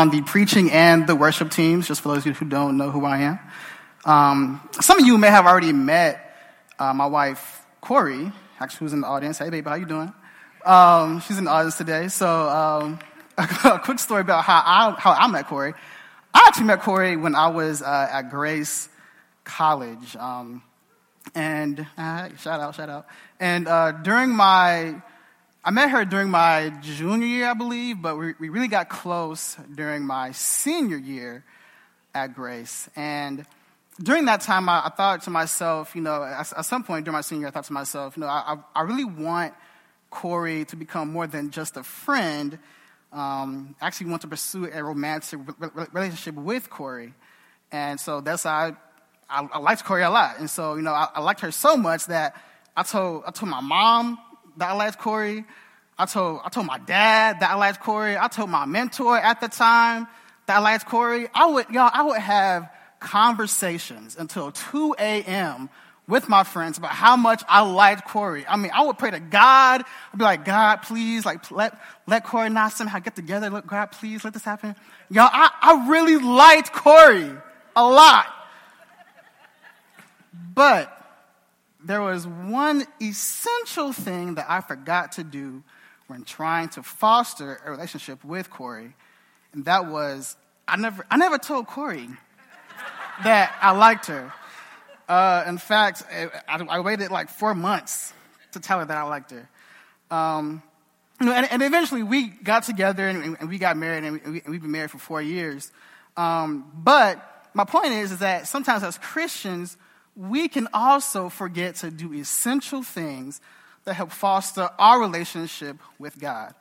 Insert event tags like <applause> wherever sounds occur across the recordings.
on the preaching and the worship teams, just for those of you who don't know who I am. Um, some of you may have already met uh, my wife, Corey, actually, who's in the audience. Hey, baby, how you doing? Um, she's in the audience today. So, um, <laughs> a quick story about how I, how I met Corey. I actually met Corey when I was uh, at Grace College. Um, and uh, shout out, shout out. And uh, during my I met her during my junior year, I believe, but we, we really got close during my senior year at Grace. And during that time, I, I thought to myself, you know, at, at, some point during my senior year, I thought to myself, you know, I, I really want Corey to become more than just a friend. Um, I actually want to pursue a romantic relationship with Corey. And so that's how I, I, liked Corey a lot. And so, you know, I, I liked her so much that I told, I told my mom that I liked Corey. I told, I told my dad that I liked Corey. I told my mentor at the time that I liked Corey. I would, y'all, I would have conversations until 2 a.m. with my friends about how much I liked Corey. I mean, I would pray to God. I'd be like, God, please, like, let, let Corey and I somehow get together. Look, God, please, let this happen. Y'all, I, I really liked Corey a lot. But there was one essential thing that I forgot to do when trying to foster a relationship with Corey, and that was I never, I never told Corey that I liked her. Uh, in fact, I, I, waited like four months to tell her that I liked her. Um, and, and, eventually we got together and, and we got married, and, we, have been married for four years. Um, but my point is, is that sometimes as Christians, we can also forget to do essential things that help foster our relationship with God.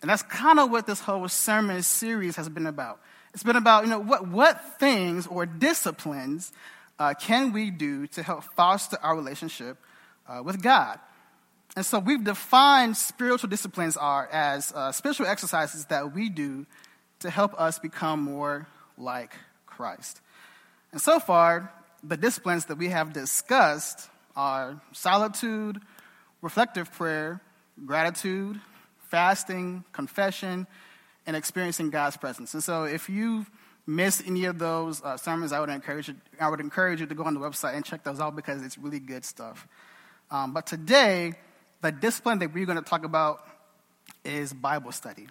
And that's kind of what this whole sermon series has been about. It's been about, you know, what, what things or disciplines uh, can we do to help foster our relationship uh, with God? And so we've defined spiritual disciplines are as uh, spiritual exercises that we do to help us become more like Christ. And so far, the disciplines that we have discussed are solitude, reflective prayer, gratitude, fasting, confession, and experiencing God's presence. And so if you miss any of those uh, sermons, I would encourage you, I would encourage you to go on the website and check those out because it's really good stuff. Um, but today, the discipline that we're going to talk about is Bible study.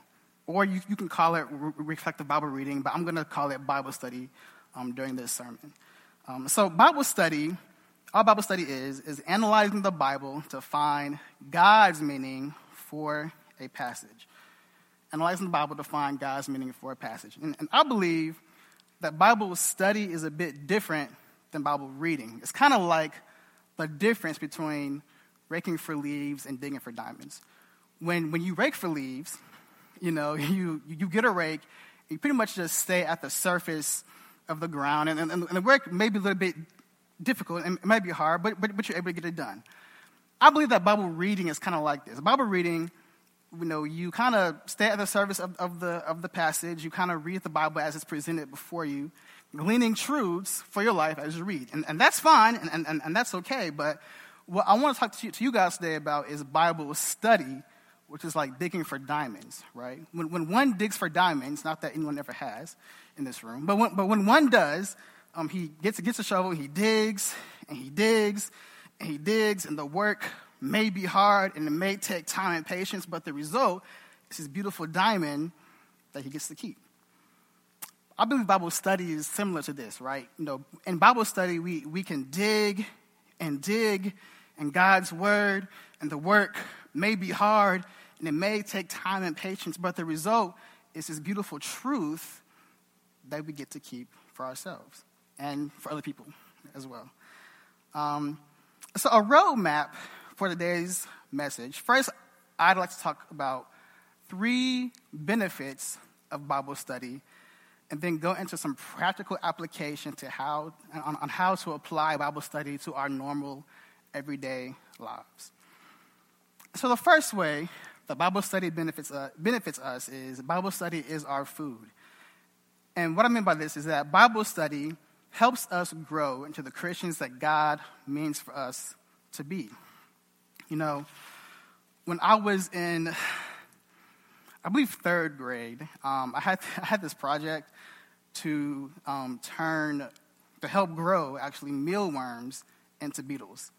Or you, you can call it re- reflective Bible reading, but I'm going to call it Bible study um, during this sermon. Um, so, Bible study, all Bible study is, is analyzing the Bible to find God's meaning for a passage. Analyzing the Bible to find God's meaning for a passage. And, and I believe that Bible study is a bit different than Bible reading. It's kind of like the difference between raking for leaves and digging for diamonds. When, when you rake for leaves, you know, <laughs> you, you get a rake, you pretty much just stay at the surface of the ground. And, and, and the work may be a little bit difficult and it might be hard, but, but, but you're able to get it done. I believe that Bible reading is kind of like this. Bible reading, you know, you kind of stay at the service of, of, the, of the passage, you kind of read the Bible as it's presented before you, gleaning truths for your life as you read. And, and that's fine and, and, and that's okay, but what I want to talk to you, to you guys today about is Bible study, which is like digging for diamonds, right? When, when one digs for diamonds, not that anyone ever has, in this room. But when, but when one does, um, he gets, gets a shovel, he digs, and he digs, and he digs, and the work may be hard and it may take time and patience, but the result is this beautiful diamond that he gets to keep. I believe Bible study is similar to this, right? You know, in Bible study, we, we can dig and dig in God's word, and the work may be hard and it may take time and patience, but the result is this beautiful truth that we get to keep for ourselves and for other people as well. Um, so, a roadmap for today's message. First, I'd like to talk about three benefits of Bible study and then go into some practical application to how, on, on how to apply Bible study to our normal, everyday lives. So, the first way the Bible study benefits, uh, benefits us is Bible study is our food. And what I mean by this is that Bible study helps us grow into the Christians that God means for us to be. You know, when I was in I believe third grade, um, I, had, <laughs> I had this project to um, turn, to help grow actually mealworms into beetles.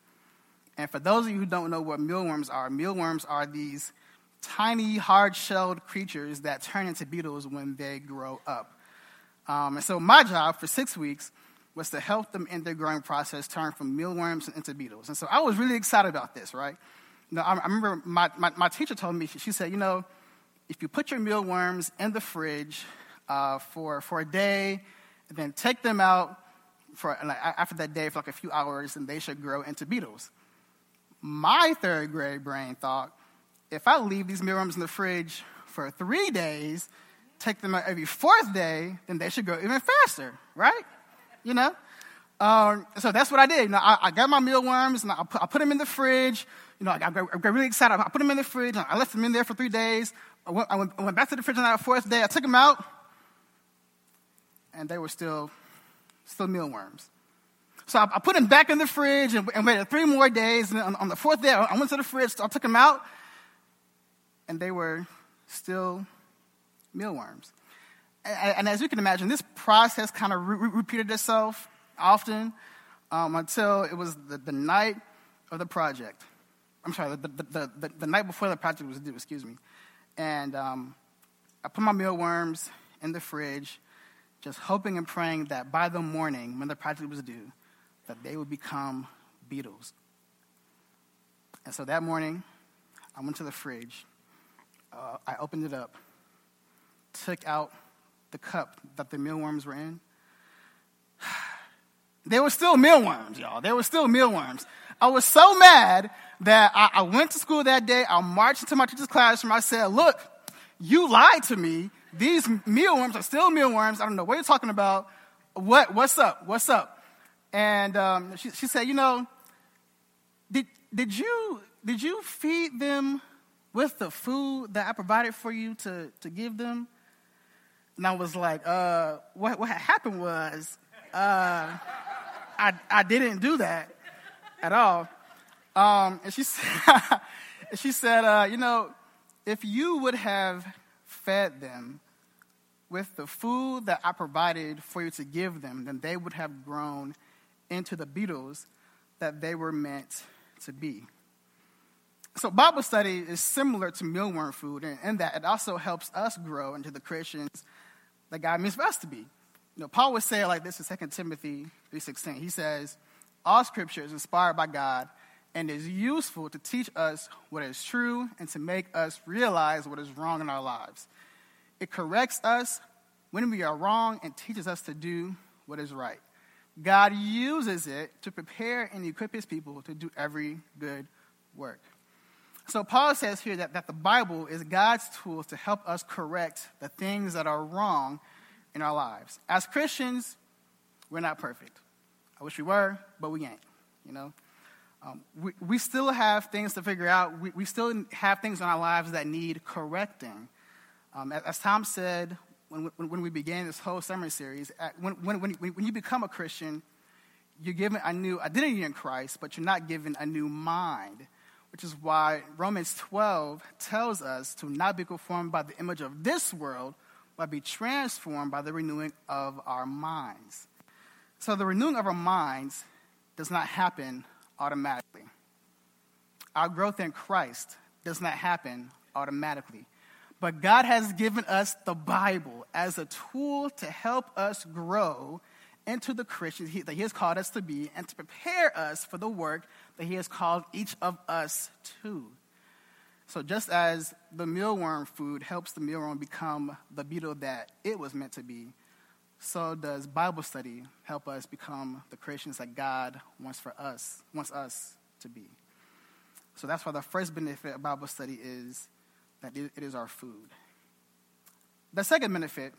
And for those of you who don't know what mealworms are, mealworms are these tiny, hard shelled creatures that turn into beetles when they grow up. Um, and so my job for six weeks was to help them in their growing process turn from mealworms into beetles. And so I was really excited about this, right? Know, I, I remember my, my, my, teacher told me, she said, you know, if you put your mealworms in the fridge uh, for, for a day, and then take them out for, like, after that day for like a few hours, and they should grow into beetles. My third grade brain thought, if I leave these mealworms in the fridge for three days, take them out every fourth day, then they should grow even faster, right? You know? Um, so that's what I did. You know, I, I got my mealworms and I put, I put, them in the fridge. You know, I got, I got really excited. I put them in the fridge. I left them in there for three days. I went, went, went back to the fridge on that fourth day. I took them out, and they were still, still mealworms. So I, put them back in the fridge and, and waited three more days. And on, on, the fourth day, I went to the fridge. I took them out, and they were still mealworms. And, and as you can imagine, this process kind of re- repeated itself often um, until it was the, the night of the project. I'm sorry, the, the, the, the, night before the project was due, excuse me. And um, I put my mealworms in the fridge, just hoping and praying that by the morning, when the project was due, that they would become beetles. And so that morning, I went to the fridge. Uh, I opened it up, took out the cup that the mealworms were in. <sighs> There were still mealworms, y'all. There were still mealworms. I was so mad that I, I went to school that day. I marched into my teacher's classroom. I said, Look, you lied to me. These mealworms are still mealworms. I don't know what you're talking about. What, what's up? What's up? And um, she, she said, You know, did, did, you, did you feed them with the food that I provided for you to, to give them? And I was like, uh, what, what happened was, uh, I, I didn't do that at all. Um, and she <laughs> said, she said uh, you know, if you would have fed them with the food that I provided for you to give them, then they would have grown into the beetles that they were meant to be. So, Bible study is similar to mealworm food in, in that it also helps us grow into the Christians that God means for us to be. You know, Paul would say it like this in 2 Timothy 3.16. He says, all scripture is inspired by God and is useful to teach us what is true and to make us realize what is wrong in our lives. It corrects us when we are wrong and teaches us to do what is right. God uses it to prepare and equip his people to do every good work. So Paul says here that, that the Bible is God's tool to help us correct the things that are wrong in our lives. As Christians, we're not perfect. I wish we were, but we ain't, you know? Um, we, we still have things to figure out. We, we still have things in our lives that need correcting. Um, as, as, Tom said when, when, when, we began this whole summer series, when, when, when, when you become a Christian, you're given a new identity in Christ, but you're not given a new mind which is why Romans 12 tells us to not be conformed by the image of this world, but be transformed by the renewing of our minds. So the renewing of our minds does not happen automatically. Our growth in Christ does not happen automatically. But God has given us the Bible as a tool to help us grow into the Christians that He has called us to be and to prepare us for the work that He has called each of us to. So, just as the mealworm food helps the mealworm become the beetle that it was meant to be, so does Bible study help us become the Christians that God wants for us, wants us to be. So that's why the first benefit of Bible study is that it is our food. The second benefit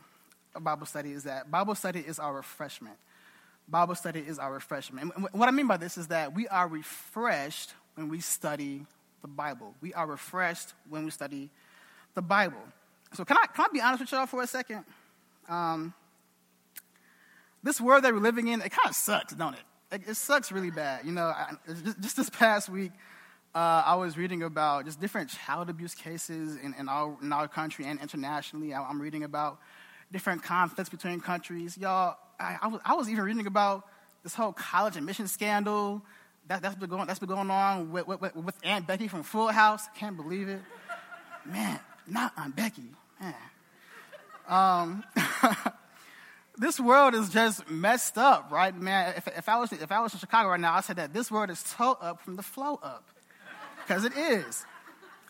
Bible study is that Bible study is our refreshment. Bible study is our refreshment. And what I mean by this is that we are refreshed when we study the Bible. We are refreshed when we study the Bible. So, can I, can I be honest with y'all for a second? Um, this world that we're living in, it kind of sucks, don't it? it? it? sucks really bad. You know, I, just, just, this past week, uh, I was reading about just different child abuse cases in, in, our, in our country and internationally. I, am reading about different conflicts between countries. Y'all, I, I, was, I was even reading about this whole college admission scandal that, has been going, that's been going on with, with, with Aunt Becky from Full House. Can't believe it. Man, not Aunt Becky. Man. Um, <laughs> this world is just messed up, right, man? If, if, I was, if I was in Chicago right now, I said that this world is toe up from the flow up because it is.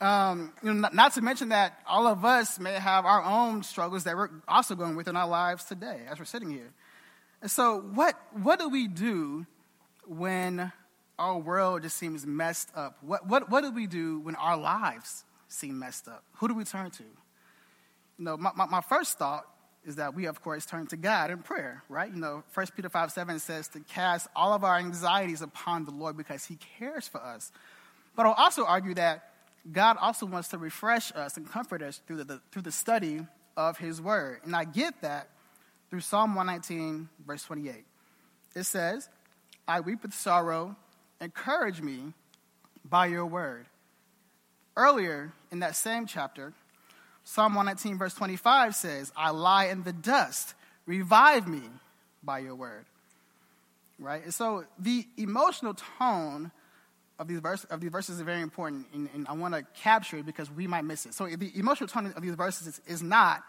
Um, you know, not, not, to mention that all of us may have our own struggles that we're also going with in our lives today as we're sitting here. And so, what, what do we do when our world just seems messed up? What, what, what do we do when our lives seem messed up? Who do we turn to? You know, my, my, my first thought is that we, of course, turn to God in prayer, right? You know, 1 Peter 5 7 says to cast all of our anxieties upon the Lord because he cares for us. But I'll also argue that God also wants to refresh us and comfort us through the, through the study of His Word. And I get that through Psalm 119, verse 28. It says, I weep with sorrow, encourage me by your word. Earlier in that same chapter, Psalm 119, verse 25 says, I lie in the dust, revive me by your word. Right? And so the emotional tone of these, verse, of these verses is very important, and, and I want to capture it because we might miss it. So the emotional tone of these verses is, is not,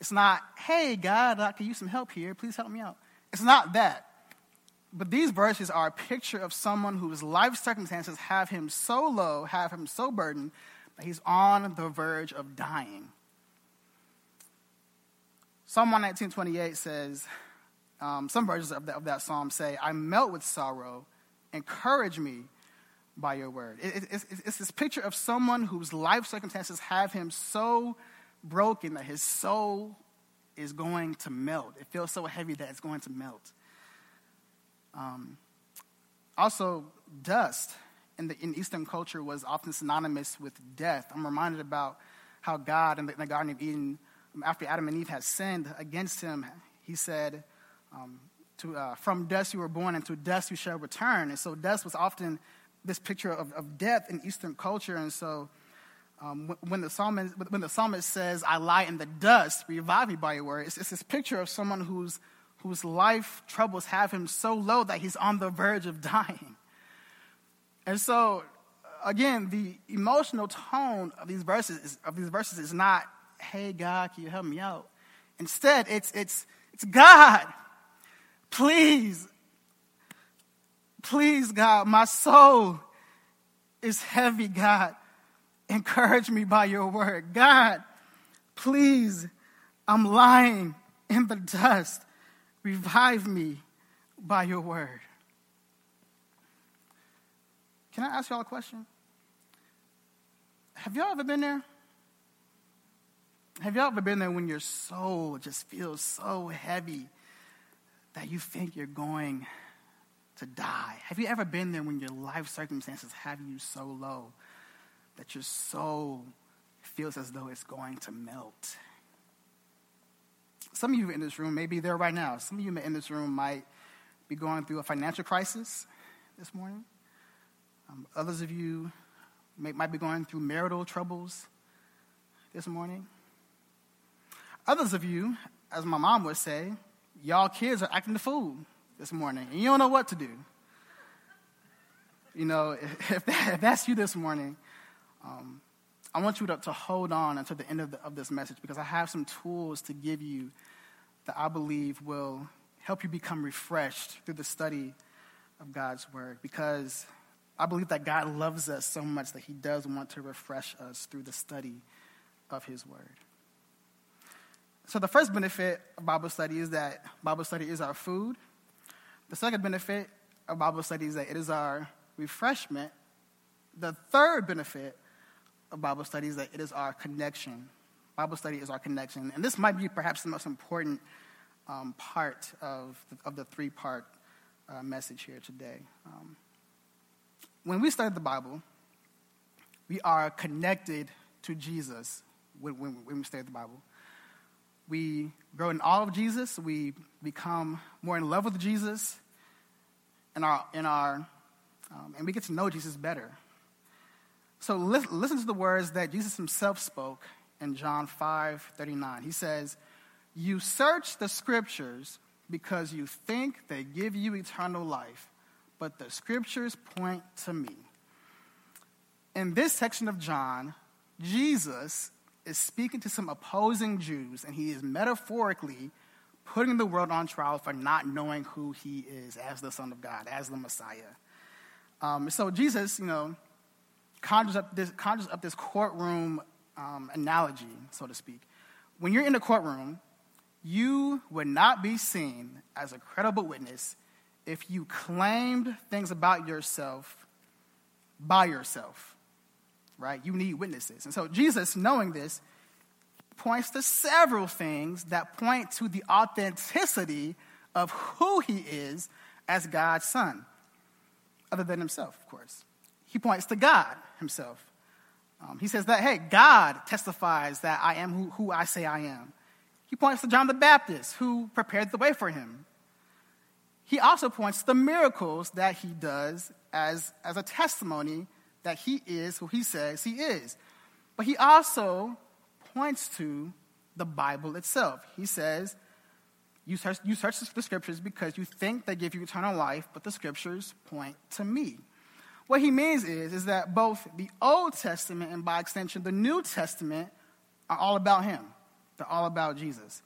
it's not, hey, God, I could use some help here. Please help me out. It's not that. But these verses are a picture of someone whose life circumstances have him so low, have him so burdened, that he's on the verge of dying. Psalm 119.28 says, um, some versions of that, of that psalm say, I melt with sorrow, encourage me by your word. It, it, it's, it's this picture of someone whose life circumstances have him so broken that his soul is going to melt. It feels so heavy that it's going to melt. Um, also, dust in, the, in Eastern culture was often synonymous with death. I'm reminded about how God in the, in the Garden of Eden, after Adam and Eve had sinned against him, he said, um, to, uh, From dust you were born, and to dust you shall return. And so, dust was often this picture of, of death in Eastern culture. And so um, when, the psalmist, when the psalmist says, I lie in the dust, revive me by your word, it's, it's this picture of someone whose, whose life troubles have him so low that he's on the verge of <laughs> dying. And so, again, the emotional tone of these verses is, of these verses is not, hey, God, can you help me out? Instead, it's, it's, it's God, please Please, God, my soul is heavy, God. Encourage me by your word. God, please, I'm lying in the dust. Revive me by your word. Can I ask y'all a question? Have y'all ever been there? Have y'all ever been there when your soul just feels so heavy that you think you're going to die. Have you ever been there when your life circumstances have you so low that your soul feels as though it's going to melt? Some of you in this room may be there right now. Some of you in this room might be going through a financial crisis this morning. Um, others of you may, might be going through marital troubles this morning. Others of you, as my mom would say, y'all kids are acting the fool this morning and you don't know what to do, you know, <laughs> if, that, if that's you this morning, um, I want you to, to, hold on until the end of, the, of this message because I have some tools to give you that I believe will help you become refreshed through the study of God's Word because I believe that God loves us so much that He does want to refresh us through the study of His Word. So, the first benefit of Bible study is that Bible study is our food. The second benefit of Bible study is that it is our refreshment. The third benefit of Bible study is that it is our connection. Bible study is our connection. And this might be perhaps the most important um, part of the, of the three part uh, message here today. Um, when we study the Bible, we are connected to Jesus when, when, when we study the Bible. We grow in awe of Jesus, we become more in love with Jesus, in our, in our um, and we get to know Jesus better. So listen to the words that Jesus himself spoke in John 5 39. He says, You search the scriptures because you think they give you eternal life, but the scriptures point to me. In this section of John, Jesus is speaking to some opposing Jews, and he is metaphorically putting the world on trial for not knowing who he is as the Son of God, as the Messiah. Um, so Jesus, you know, conjures up this, conjures up this courtroom um, analogy, so to speak. When you're in a courtroom, you would not be seen as a credible witness if you claimed things about yourself by yourself, right? You need witnesses. And so Jesus, knowing this, points to several things that point to the authenticity of who he is as God's son, other than himself, of course. He points to God himself. Um, he says that, hey, God testifies that I am who, who I say I am. He points to John the Baptist, who prepared the way for him. He also points to the miracles that he does as, as a testimony that he is who he says he is. But he also points to the Bible itself. He says, you search, you search the scriptures because you think they give you eternal life, but the scriptures point to me. What he means is, is that both the Old Testament and by extension the New Testament are all about him. They're all about Jesus.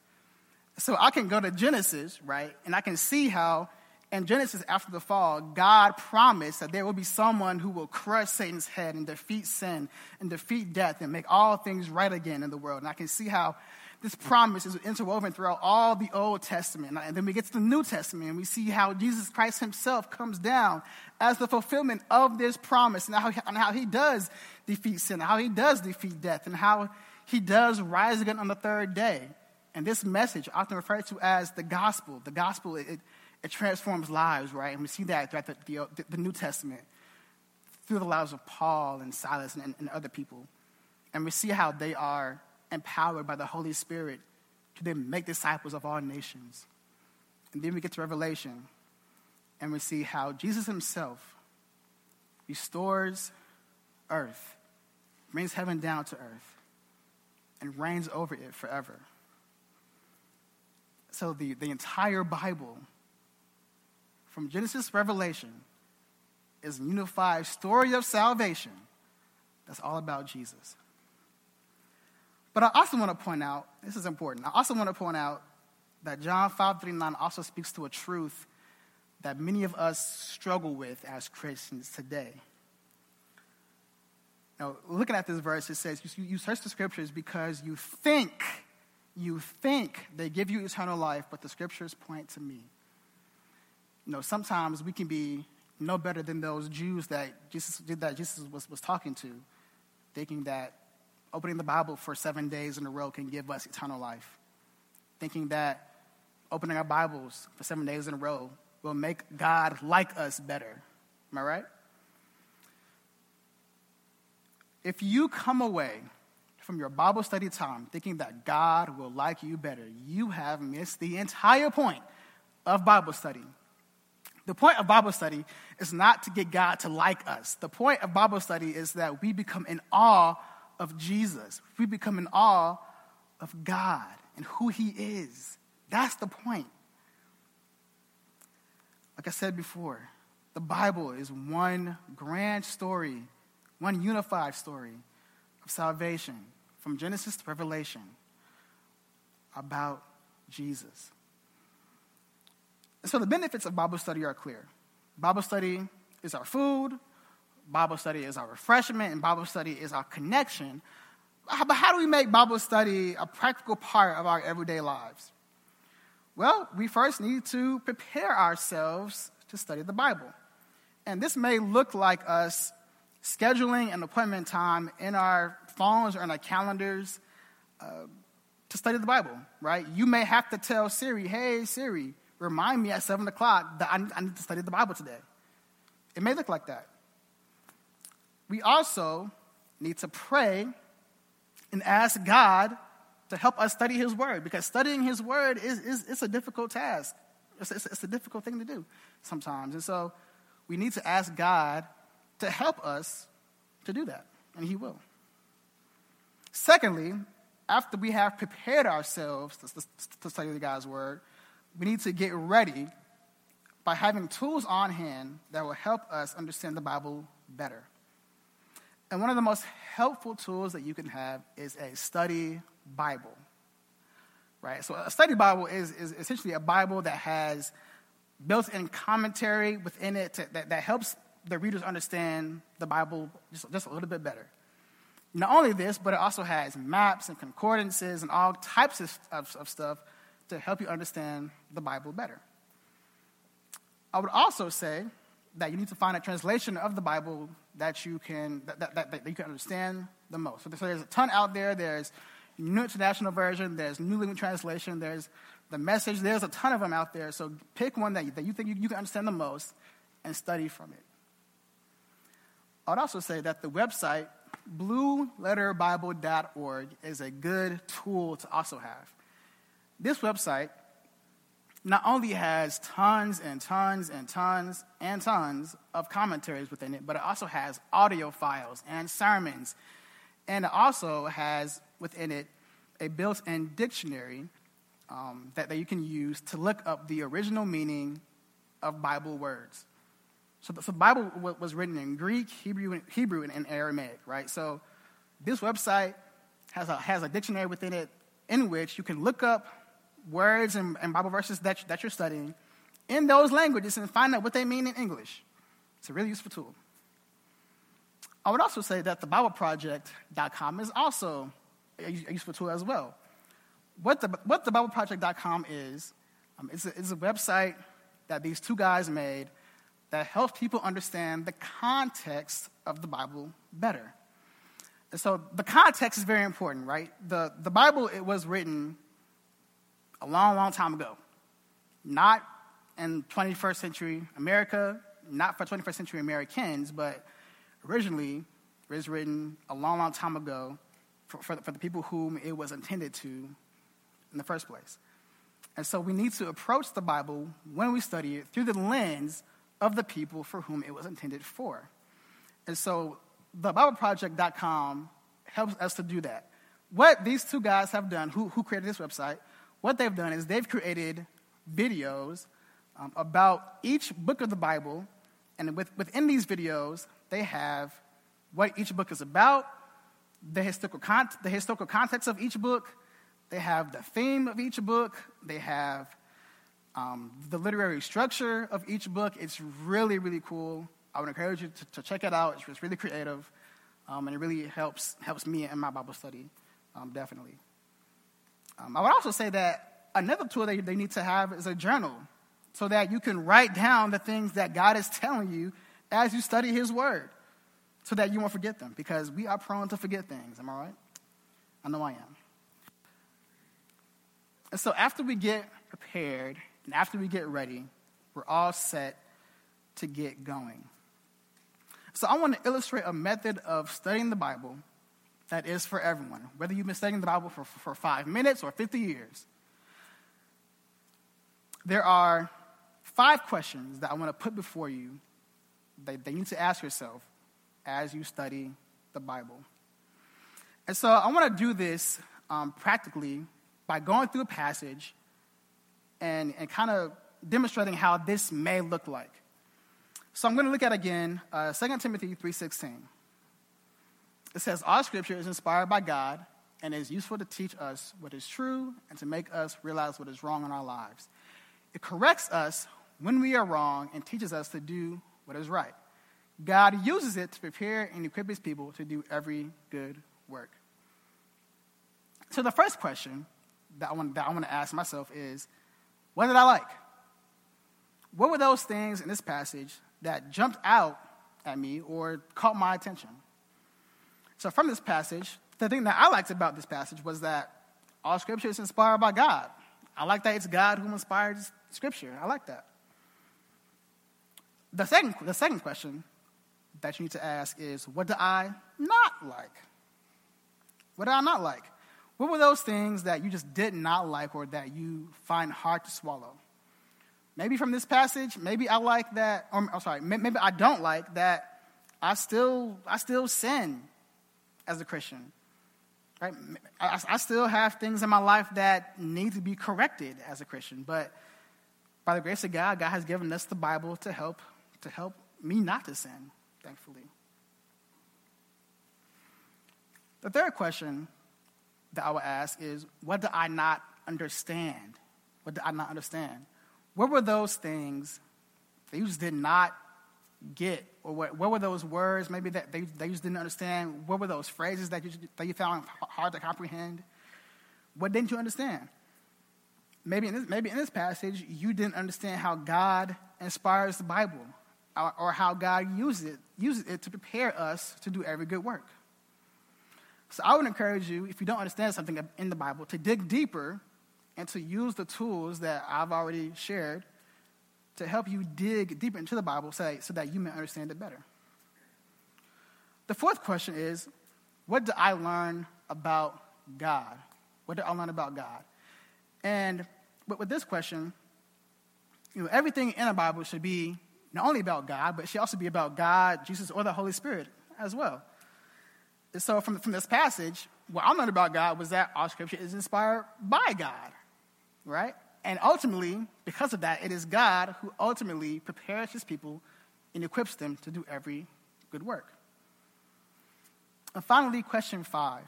So I can go to Genesis, right, and I can see how in Genesis after the fall, God promised that there will be someone who will crush Satan's head and defeat sin and defeat death and make all things right again in the world. And I can see how this promise is interwoven throughout all the Old Testament. And then we get to the New Testament and we see how Jesus Christ himself comes down as the fulfillment of this promise and how, and how he does defeat sin, how he does defeat death, and how he does rise again on the third day. And this message, often referred to as the gospel, the gospel, it, it transforms lives, right? And we see that throughout the, the, the New Testament, through the lives of Paul and Silas and, and other people. And we see how they are empowered by the Holy Spirit to then make disciples of all nations. And then we get to Revelation, and we see how Jesus himself restores earth, brings heaven down to earth, and reigns over it forever. So the, the entire Bible, from Genesis Revelation, is a unified story of salvation that's all about Jesus. But I also want to point out, this is important, I also want to point out that John 5:39 also speaks to a truth that many of us struggle with as Christians today. Now, looking at this verse, it says, you, you search the scriptures because you think, you think they give you eternal life, but the scriptures point to me. You know, sometimes we can be no better than those Jews that Jesus, that Jesus was, was talking to, thinking that opening the Bible for seven days in a row can give us eternal life. Thinking that opening our Bibles for seven days in a row will make God like us better. Am I right? If you come away from your Bible study time thinking that God will like you better, you have missed the entire point of Bible study. The point of Bible study is not to get God to like us. The point of Bible study is that we become in awe of Jesus. We become in awe of God and who He is. That's the point. Like I said before, the Bible is one grand story, one unified story of salvation from Genesis to Revelation about Jesus. So the benefits of Bible study are clear. Bible study is our food, Bible study is our refreshment, and Bible study is our connection. But how do we make Bible study a practical part of our everyday lives? Well, we first need to prepare ourselves to study the Bible. And this may look like us scheduling an appointment time in our phones or in our calendars uh, to study the Bible, right? You may have to tell Siri, hey, Siri, remind me at 7 o'clock that I, I need to study the Bible today. It may look like that we also need to pray and ask God to help us study His Word because studying His Word is, is it's a difficult task. It's, it's, it's a difficult thing to do sometimes. And so we need to ask God to help us to do that. and He will. Secondly, after we have prepared ourselves to, to study the God's Word, we need to get ready by having tools on hand that will help us understand the Bible better. And one of the most helpful tools that you can have is a study Bible. Right? So, a study Bible is, is essentially a Bible that has built in commentary within it to, that, that helps the readers understand the Bible just, just a little bit better. Not only this, but it also has maps and concordances and all types of, of, of stuff to help you understand the Bible better. I would also say that you need to find a translation of the Bible that you can that, that, that, that you can understand the most. So there's a ton out there. There's New International Version. There's New Living Translation. There's the Message. There's a ton of them out there. So pick one that you, that you think you, you can understand the most and study from it. I would also say that the website blueletterbible.org is a good tool to also have. This website not only has tons and tons and tons and tons of commentaries within it, but it also has audio files and sermons. And it also has within it a built in dictionary um, that, that you can use to look up the original meaning of Bible words. So the, so Bible was written in Greek, Hebrew, Hebrew, and, and Aramaic, right? So this website has a, has a dictionary within it in which you can look up words and, and Bible verses that, that you're studying in those languages and find out what they mean in English. It's a really useful tool. I would also say that the BibleProject.com is also a, useful tool as well. What the, what the BibleProject.com is, um, it's, a, it's a website that these two guys made that helps people understand the context of the Bible better. And so the context is very important, right? The, the Bible, it was written a long, long time ago. Not in 21st century America, not for 21st century Americans, but originally it was written a long, long time ago for, for, for the people whom it was intended to in the first place. And so we need to approach the Bible when we study it through the lens of the people for whom it was intended for. And so the BibleProject.com helps us to do that. What these two guys have done, who, who created this website, what they've done is they've created videos um, about each book of the Bible, and with, within these videos, they have what each book is about, the historical, con- the historical context of each book, they have the theme of each book, they have um, the literary structure of each book. It's really, really cool. I would encourage you to, to check it out. It's, it's really creative, um, and it really helps, helps me in my Bible study, um, definitely. Um, I would also say that another tool that they need to have is a journal so that you can write down the things that God is telling you as you study His Word so that you won't forget them because we are prone to forget things. Am I right? I know I am. And so after we get prepared and after we get ready, we're all set to get going. So I want to illustrate a method of studying the Bible that is for everyone, whether you've been studying the Bible for, for five minutes or 50 years. There are five questions that I want to put before you that, that you need to ask yourself as you study the Bible. And so I want to do this um, practically by going through a passage and, and kind of demonstrating how this may look like. So I'm going to look at again uh, 2 Timothy 3.16. It says, All scripture is inspired by God and is useful to teach us what is true and to make us realize what is wrong in our lives. It corrects us when we are wrong and teaches us to do what is right. God uses it to prepare and equip his people to do every good work. So the first question that I want, that I want to ask myself is, what did I like? What were those things in this passage that jumped out at me or caught my attention? So, from this passage, the thing that I liked about this passage was that all scripture is inspired by God. I like that it's God who inspires scripture. I like that. The second, the second question that you need to ask is what do I not like? What did I not like? What were those things that you just did not like or that you find hard to swallow? Maybe from this passage, maybe I like that, or I'm sorry, maybe I don't like that I still, I still sin as a Christian. Right? I, I still have things in my life that need to be corrected as a Christian, but by the grace of God, God has given us the Bible to help to help me not to sin, thankfully. The third question that I would ask is what do I not understand? What did I not understand? What were those things that you just did not get? Or what, what were those words maybe that they, they just didn't understand? What were those phrases that you, that you found hard to comprehend? What didn't you understand? Maybe in, this, maybe in this passage, you didn't understand how God inspires the Bible or, or how God uses it, uses it to prepare us to do every good work. So I would encourage you, if you don't understand something in the Bible, to dig deeper and to use the tools that I've already shared to help you dig deeper into the Bible so, so that you may understand it better. The fourth question is what did I learn about God? What did I learn about God? And with this question, you know, everything in the Bible should be not only about God, but it should also be about God, Jesus, or the Holy Spirit as well. And so from, from this passage, what I learned about God was that all scripture is inspired by God, right? And ultimately, because of that, it is God who ultimately prepares his people and equips them to do every good work. And finally, question five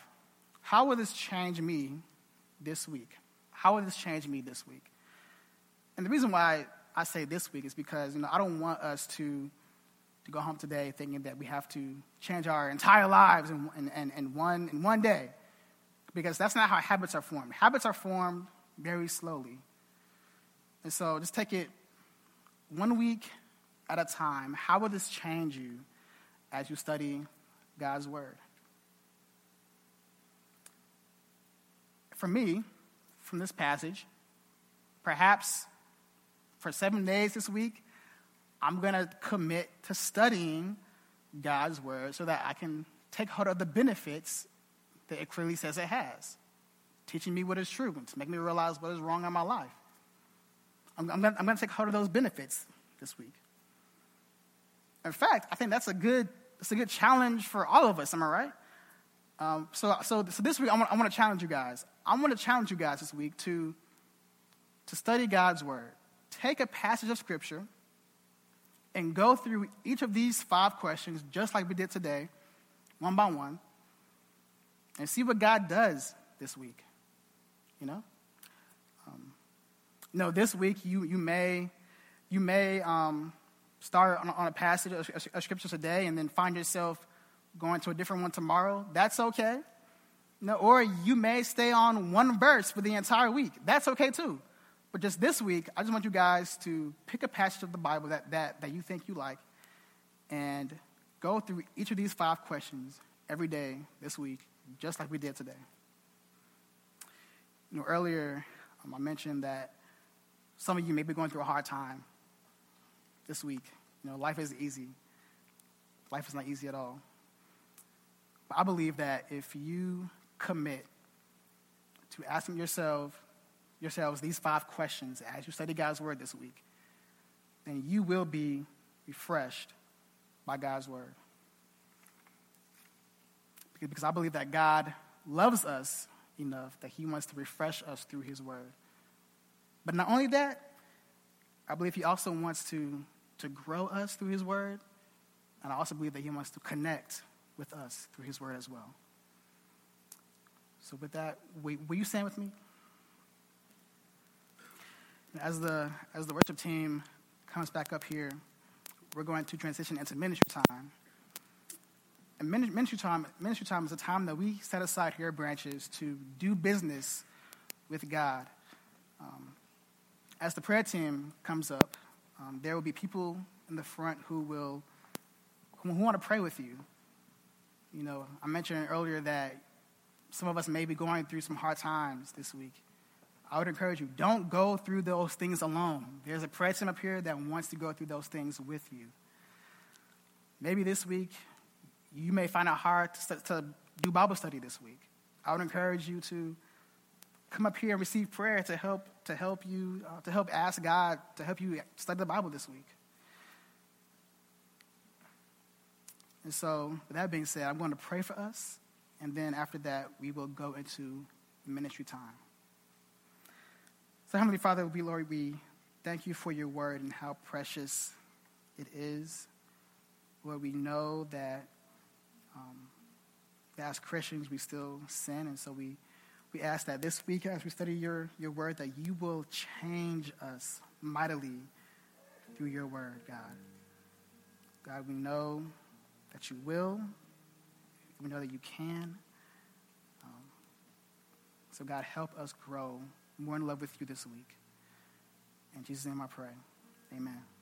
How will this change me this week? How will this change me this week? And the reason why I say this week is because you know, I don't want us to to go home today thinking that we have to change our entire lives in, in, in, in, one, in one day. Because that's not how habits are formed. Habits are formed very slowly. And so just take it one week at a time. How will this change you as you study God's Word? For me, from this passage, perhaps for seven days this week, I'm going to commit to studying God's word so that I can take hold of the benefits that it clearly says it has, teaching me what is true, to make me realize what is wrong in my life. I'm, I'm going to take hold of those benefits this week. In fact, I think that's a good, that's a good challenge for all of us, am I right? Um, so, so, so this week, I want, I want to challenge you guys. I want to challenge you guys this week to, to study God's word. Take a passage of Scripture and go through each of these five questions, just like we did today, one by one, and see what God does this week. You know? Know, this week you, you may, you may um, start on, on, a passage of, scripture today and then find yourself going to a different one tomorrow. That's okay. Know, or you may stay on one verse for the entire week. That's okay too. But just this week, I just want you guys to pick a passage of the Bible that, that, that you think you like and go through each of these five questions every day this week, just like we did today. You know, earlier um, I mentioned that some of you may be going through a hard time this week. You know, life is easy. Life is not easy at all. But I believe that if you commit to asking yourself yourselves these five questions as you study God's word this week, then you will be refreshed by God's word. Because I believe that God loves us enough that he wants to refresh us through his word. But not only that, I believe he also wants to, to grow us through his word. And I also believe that he wants to connect with us through his word as well. So, with that, will, you stand with me? As the, as the worship team comes back up here, we're going to transition into ministry time. And ministry time, ministry time is a time that we set aside here at Branches to do business with God. Um, as the prayer team comes up, um, there will be people in the front who will who, who want to pray with you. You know, I mentioned earlier that some of us may be going through some hard times this week. I would encourage you, don't go through those things alone. There's a prayer team up here that wants to go through those things with you. Maybe this week, you may find it hard to, to do Bible study this week. I would encourage you to come up here and receive prayer to help to help you uh, to help ask God to help you study the Bible this week. And so, with that being said, I'm going to pray for us, and then after that, we will go into ministry time. So, Heavenly Father, we, Lord, we thank you for your word and how precious it is. Lord, we know that, um, that as Christians we still sin, and so we, we ask that this week as we study your, your word, that you will change us mightily through your word, God. God, we know that you will. We know that you can. Um, so, God, help us grow more in love with you this week. In Jesus' name I pray. Amen.